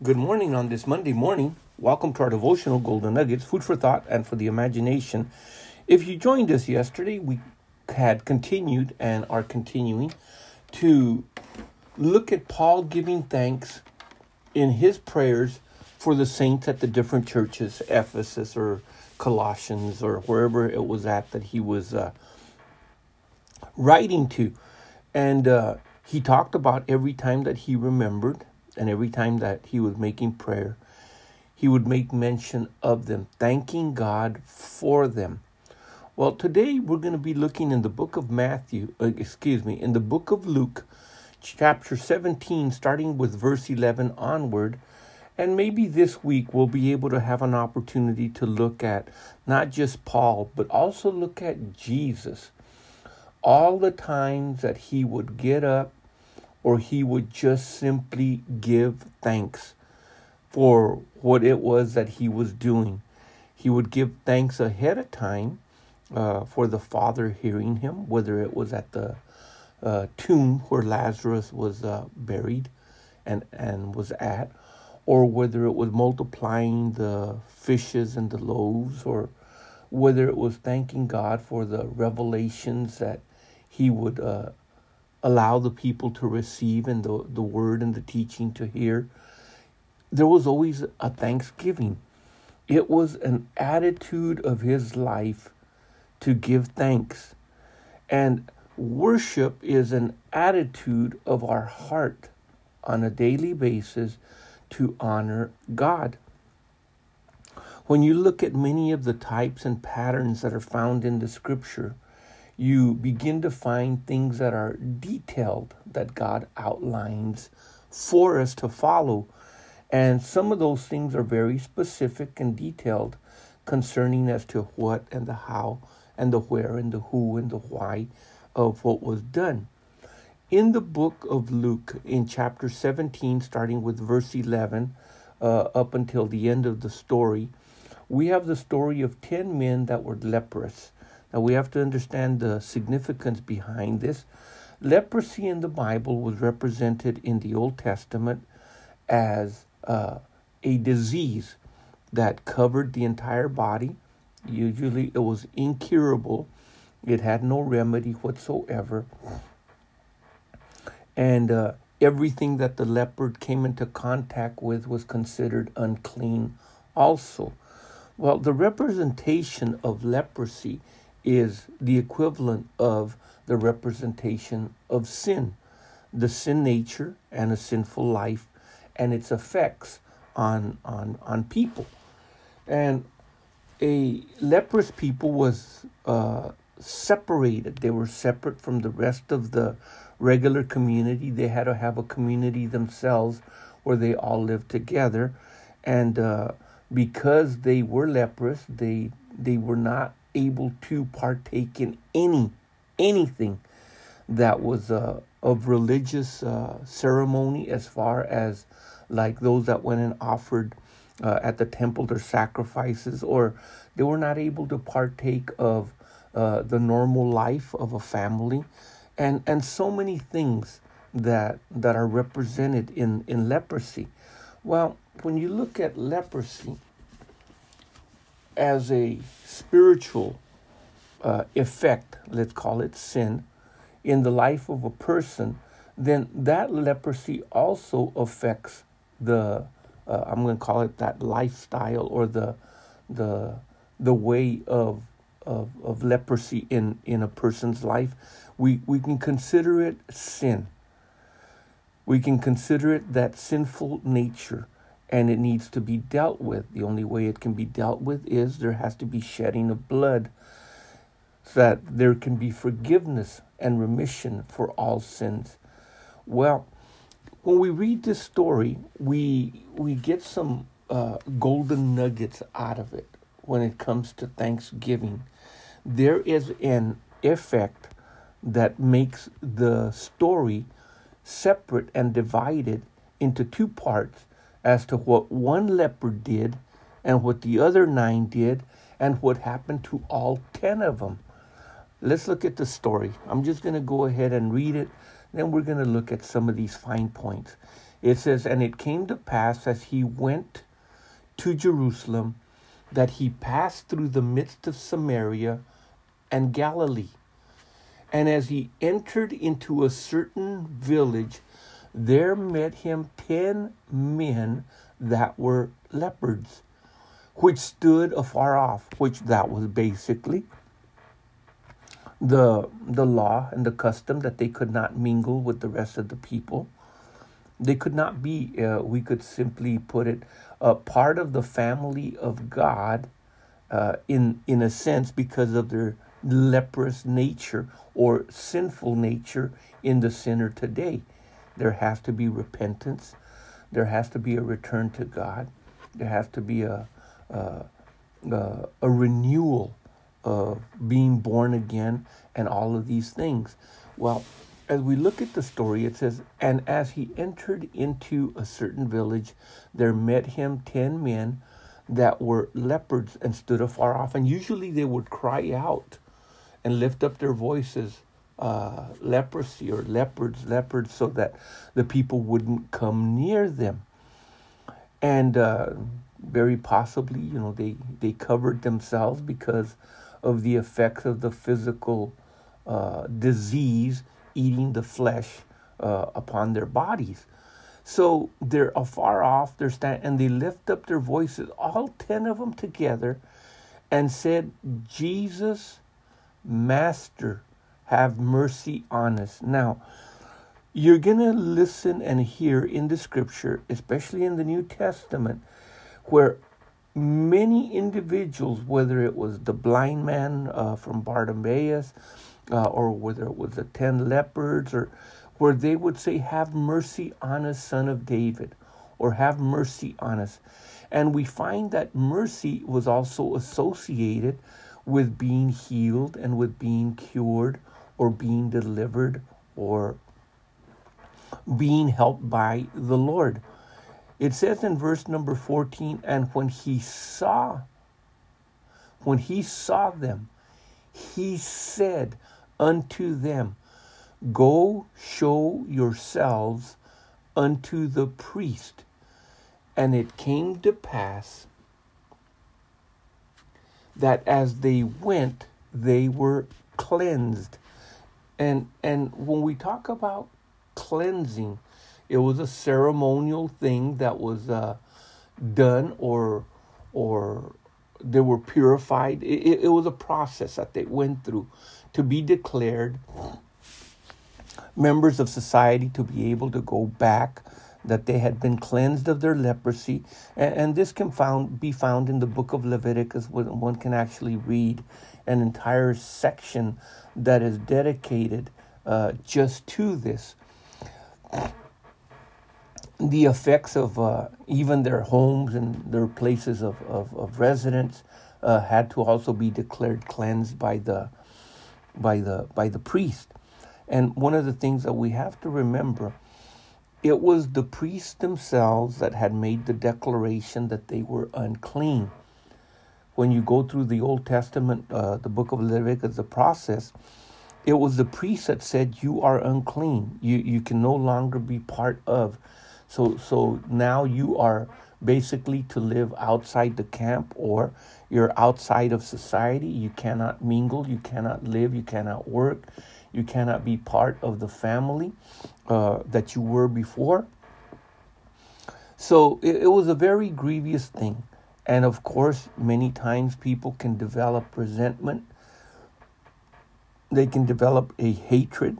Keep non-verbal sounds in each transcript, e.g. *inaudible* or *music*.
Good morning on this Monday morning. Welcome to our devotional Golden Nuggets, food for thought and for the imagination. If you joined us yesterday, we had continued and are continuing to look at Paul giving thanks in his prayers for the saints at the different churches, Ephesus or Colossians or wherever it was at that he was uh, writing to. And uh, he talked about every time that he remembered and every time that he was making prayer, he would make mention of them, thanking God for them. Well, today we're going to be looking in the book of Matthew, uh, excuse me, in the book of Luke, chapter 17, starting with verse 11 onward. And maybe this week we'll be able to have an opportunity to look at not just Paul, but also look at Jesus. All the times that he would get up or he would just simply give thanks for what it was that he was doing. He would give thanks ahead of time uh, for the Father hearing him, whether it was at the uh, tomb where Lazarus was uh, buried and, and was at, or whether it was multiplying the fishes and the loaves, or whether it was thanking God for the revelations that he would uh, allow the people to receive and the, the word and the teaching to hear. There was always a thanksgiving. It was an attitude of his life to give thanks. And worship is an attitude of our heart on a daily basis to honor God. When you look at many of the types and patterns that are found in the scripture, you begin to find things that are detailed that God outlines for us to follow. And some of those things are very specific and detailed concerning as to what and the how and the where and the who and the why of what was done. In the book of Luke, in chapter 17, starting with verse 11 uh, up until the end of the story, we have the story of 10 men that were leprous. Now we have to understand the significance behind this. Leprosy in the Bible was represented in the Old Testament as uh, a disease that covered the entire body. Usually it was incurable, it had no remedy whatsoever. And uh, everything that the leopard came into contact with was considered unclean also. Well, the representation of leprosy is the equivalent of the representation of sin, the sin nature and a sinful life and its effects on on on people. And a leprous people was uh, separated. They were separate from the rest of the regular community. They had to have a community themselves where they all lived together, and uh, because they were leprous, they they were not able to partake in any anything that was uh, of religious uh, ceremony as far as like those that went and offered uh, at the temple their sacrifices or they were not able to partake of uh, the normal life of a family. And and so many things that that are represented in in leprosy. Well when you look at leprosy as a spiritual uh, effect, let's call it sin, in the life of a person, then that leprosy also affects the, uh, I'm going to call it that lifestyle or the, the, the way of, of, of leprosy in, in a person's life. We, we can consider it sin. We can consider it that sinful nature and it needs to be dealt with. The only way it can be dealt with is there has to be shedding of blood so that there can be forgiveness and remission for all sins. Well, when we read this story, we we get some uh, golden nuggets out of it when it comes to Thanksgiving. There is an effect that makes the story separate and divided into two parts as to what one leper did and what the other nine did and what happened to all ten of them. Let's look at the story. I'm just going to go ahead and read it. Then we're going to look at some of these fine points. It says, And it came to pass as he went to Jerusalem that he passed through the midst of Samaria and Galilee. And as he entered into a certain village, there met him ten men that were leopards, which stood afar off, which that was basically the the law and the custom that they could not mingle with the rest of the people. They could not be, uh, we could simply put it, a part of the family of God uh, in, in a sense because of their leprous nature or sinful nature in the sinner today. There has to be repentance. There has to be a return to God. There has to be a, a, a, a renewal of being born again and all of these things. Well, as we look at the story, it says, And as he entered into a certain village, there met him ten men that were leopards and stood afar off. And usually they would cry out and lift up their voices, uh, leprosy or leopards, leopards, so that the people wouldn't come near them. And uh, very possibly, you know, they, they covered themselves because of the effects of the physical uh, disease eating the flesh uh, upon their bodies. So they're afar off, they're stand, and they lift up their voices, all ten of them together, and said, Jesus, Master, have mercy on us. Now, you're going to listen and hear in the scripture, especially in the New Testament, where many individuals, whether it was the blind man uh, from Bartimaeus, uh, or whether it was the ten leopards, or where they would say, Have mercy on us, son of David, or have mercy on us. And we find that mercy was also associated with being healed and with being cured or being delivered or being helped by the Lord. It says in verse number 14, and when he saw, when he saw them, he said, unto them, Go show yourselves unto the priest. And it came to pass that as they went, they were cleansed. And and when we talk about cleansing, it was a ceremonial thing that was uh, done or or they were purified. It, it was a process that they went through to be declared members of society to be able to go back that they had been cleansed of their leprosy and, and this can found, be found in the book of leviticus when one can actually read an entire section that is dedicated uh, just to this the effects of uh, even their homes and their places of, of, of residence uh, had to also be declared cleansed by the by the by the priest. And one of the things that we have to remember, it was the priests themselves that had made the declaration that they were unclean. When you go through the Old Testament, uh, the book of Leviticus, the process, it was the priest that said, "You are unclean. You you can no longer be part of." So so now you are basically to live outside the camp or you're outside of society. You cannot mingle, you cannot live, you cannot work, you cannot be part of the family uh, that you were before. So it, it was a very grievous thing. And of course, many times people can develop resentment, they can develop a hatred,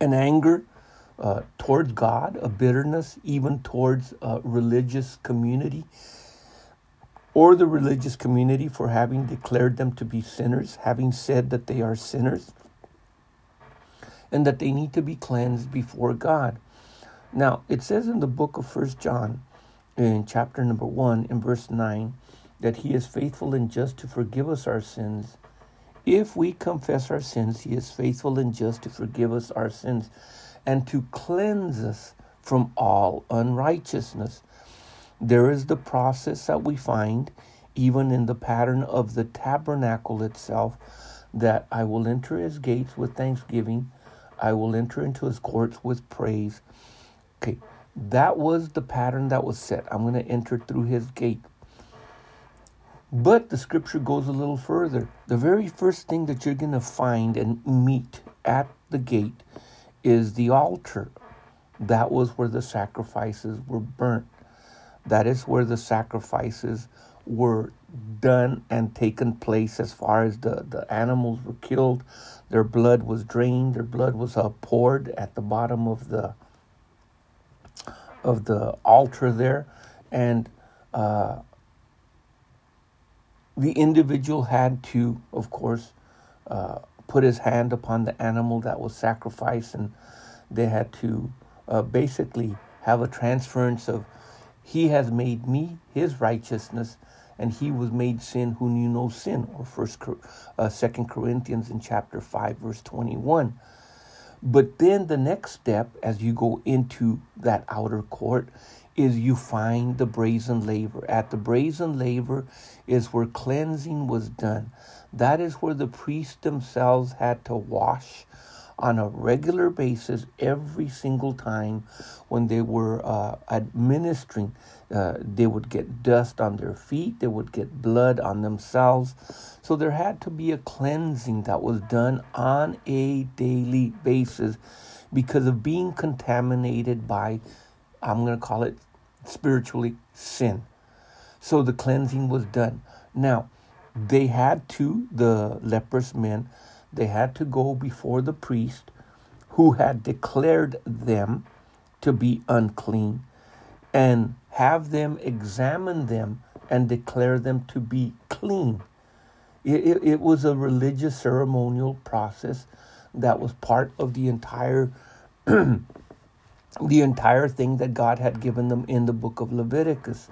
an anger uh, towards God, a bitterness even towards a religious community or the religious community for having declared them to be sinners, having said that they are sinners and that they need to be cleansed before God. Now, it says in the book of First John, in chapter number 1, in verse 9, that he is faithful and just to forgive us our sins. If we confess our sins, he is faithful and just to forgive us our sins and to cleanse us from all unrighteousness. There is the process that we find even in the pattern of the tabernacle itself that I will enter his gates with thanksgiving, I will enter into his courts with praise. Okay, That was the pattern that was set. I'm going to enter through his gate. But the scripture goes a little further. The very first thing that you're going to find and meet at the gate is the altar. That was where the sacrifices were burnt. That is where the sacrifices were done and taken place as far as the, the animals were killed. Their blood was drained, their blood was uh, poured at the bottom of the of the altar there. And uh, the individual had to, of course, uh, put his hand upon the animal that was sacrificed, and they had to uh, basically have a transference of he has made me his righteousness and he was made sin who knew no sin. Or first uh, second corinthians in chapter 5 verse 21 but then the next step as you go into that outer court is you find the brazen laver at the brazen laver is where cleansing was done that is where the priests themselves had to wash on a regular basis every single time when they were uh, administering. Uh, they would get dust on their feet, they would get blood on themselves. So there had to be a cleansing that was done on a daily basis because of being contaminated by, I'm going to call it spiritually, sin. So the cleansing was done. Now, they had to, the leprous men, they had to go before the priest who had declared them to be unclean and have them examine them and declare them to be clean. It, it, it, was a religious ceremonial process that was part of the entire *clears throat* the entire thing that God had given them in the book of Leviticus.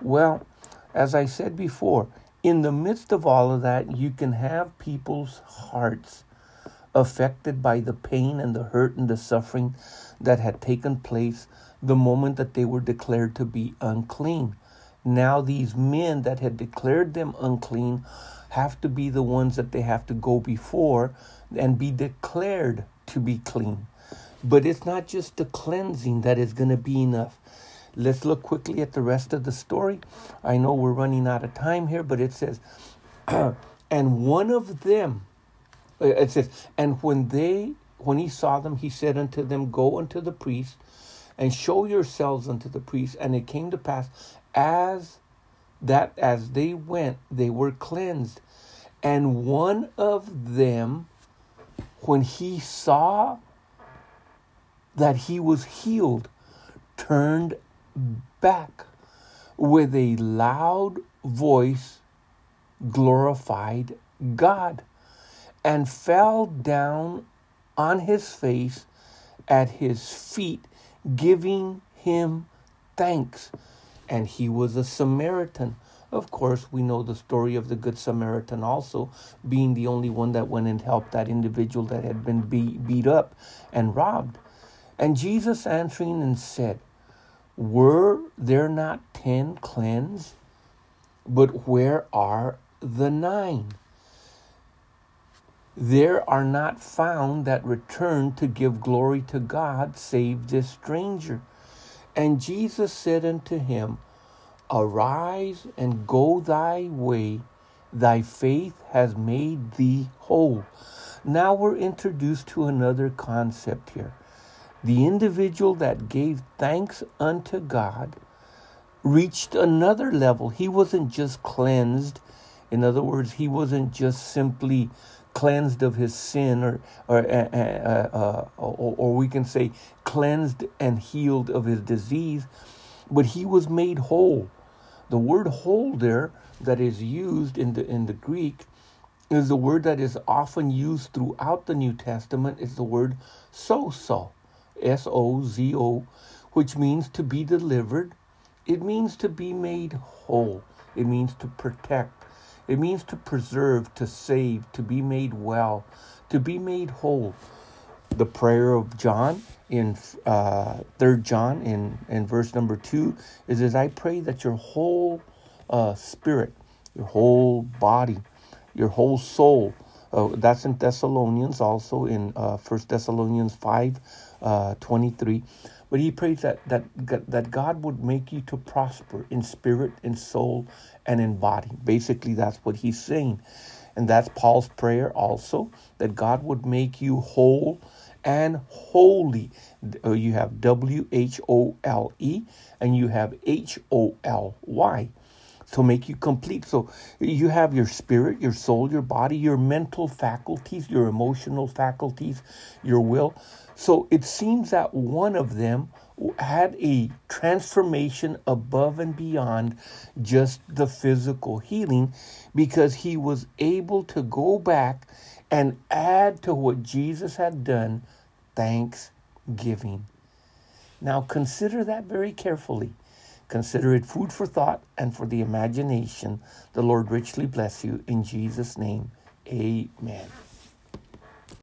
Well, as I said before, in the midst of all of that, you can have people's hearts affected by the pain and the hurt and the suffering that had taken place the moment that they were declared to be unclean. Now, these men that had declared them unclean have to be the ones that they have to go before and be declared to be clean. But it's not just the cleansing that is going to be enough. Let's look quickly at the rest of the story. I know we're running out of time here, but it says, *clears throat* and one of them, uh, it says, and when they, when he saw them, he said unto them, Go unto the priest and show yourselves unto the priest. And it came to pass as that as they went, they were cleansed. And one of them, when he saw that he was healed, turned back with a loud voice, glorified God, and fell down on his face at his feet, giving him thanks. And he was a Samaritan. Of course, we know the story of the Good Samaritan also being the only one that went and helped that individual that had been beat, beat up and robbed. And Jesus answering and said, were there not ten cleansed? But where are the nine? There are not found that return to give glory to God save this stranger. And Jesus said unto him, Arise and go thy way, thy faith has made thee whole. Now we're introduced to another concept here the individual that gave thanks unto God reached another level. He wasn't just cleansed. In other words, he wasn't just simply cleansed of his sin, or or, uh, uh, uh, or, or we can say cleansed and healed of his disease, but he was made whole. The word "whole" there that is used in the in the Greek is the word that is often used throughout the New Testament. Is the word "sozo." S O Z O, which means to be delivered. It means to be made whole. It means to protect. It means to preserve, to save, to be made well, to be made whole. The prayer of John in uh, 3 John in, in verse number 2 is as I pray that your whole uh, spirit, your whole body, your whole soul, uh, that's in Thessalonians, also in uh, 1 Thessalonians 5 uh, 23. But he prays that, that, that God would make you to prosper in spirit, in soul, and in body. Basically, that's what he's saying. And that's Paul's prayer also, that God would make you whole and holy. Uh, you have W H O L E and you have H O L Y to make you complete. So you have your spirit, your soul, your body, your mental faculties, your emotional faculties, your will. So it seems that one of them had a transformation above and beyond just the physical healing because he was able to go back and add to what Jesus had done thanksgiving. Now consider that very carefully. Consider it food for thought and for the imagination. The Lord richly bless you in Jesus' name. Amen.